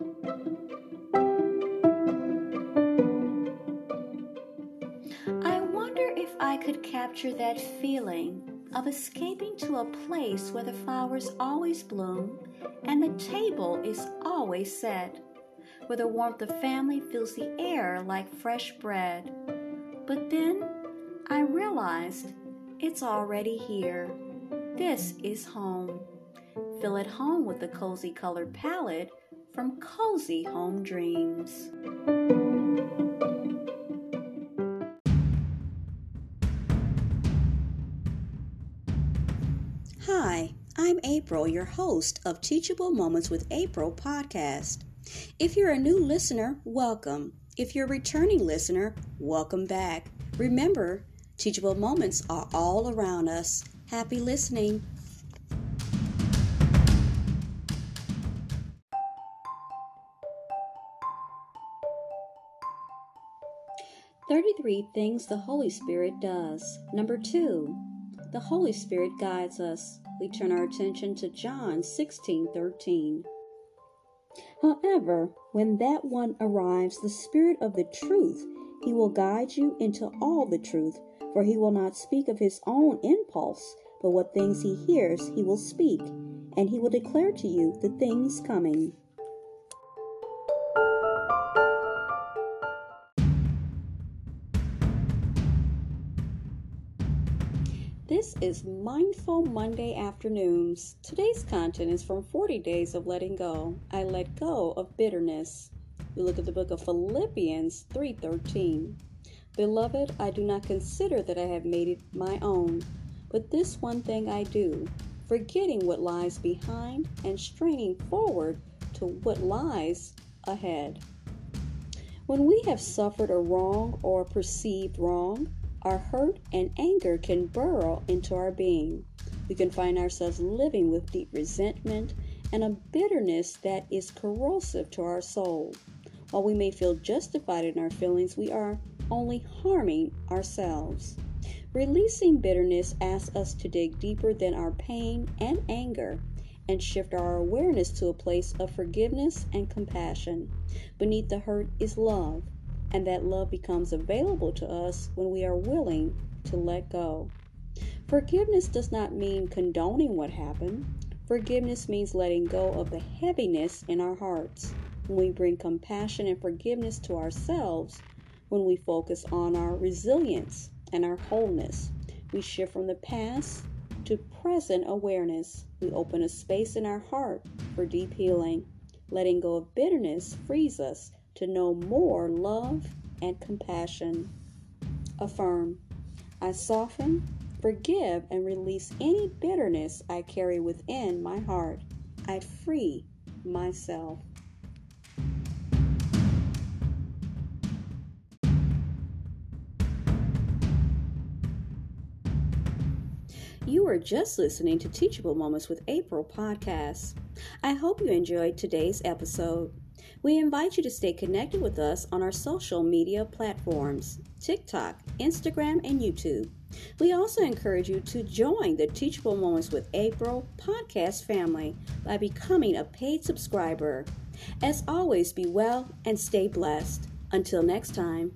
I wonder if I could capture that feeling of escaping to a place where the flowers always bloom and the table is always set, where the warmth of family fills the air like fresh bread. But then I realized it's already here. This is home. Feel it home with the cozy colored palette from Cozy Home Dreams. Hi, I'm April, your host of Teachable Moments with April podcast. If you're a new listener, welcome. If you're a returning listener, welcome back. Remember, teachable moments are all around us. Happy listening. Thirty-three things the Holy Spirit does. Number two, the Holy Spirit guides us. We turn our attention to John 16 13. However, when that one arrives, the Spirit of the truth, he will guide you into all the truth, for he will not speak of his own impulse, but what things he hears, he will speak, and he will declare to you the things coming. This is Mindful Monday Afternoons. Today's content is from 40 Days of Letting Go. I let go of bitterness. We look at the book of Philippians 3:13. Beloved, I do not consider that I have made it my own, but this one thing I do, forgetting what lies behind and straining forward to what lies ahead. When we have suffered a wrong or perceived wrong, our hurt and anger can burrow into our being. We can find ourselves living with deep resentment and a bitterness that is corrosive to our soul. While we may feel justified in our feelings, we are only harming ourselves. Releasing bitterness asks us to dig deeper than our pain and anger and shift our awareness to a place of forgiveness and compassion. Beneath the hurt is love, and that love becomes available to us when we are willing to let go. Forgiveness does not mean condoning what happened. Forgiveness means letting go of the heaviness in our hearts. When we bring compassion and forgiveness to ourselves, when we focus on our resilience and our wholeness, we shift from the past to present awareness. We open a space in our heart for deep healing. Letting go of bitterness frees us to know more love and compassion. Affirm I soften, forgive, and release any bitterness I carry within my heart. I free myself. You are just listening to Teachable Moments with April podcast. I hope you enjoyed today's episode. We invite you to stay connected with us on our social media platforms TikTok, Instagram, and YouTube. We also encourage you to join the Teachable Moments with April podcast family by becoming a paid subscriber. As always, be well and stay blessed. Until next time.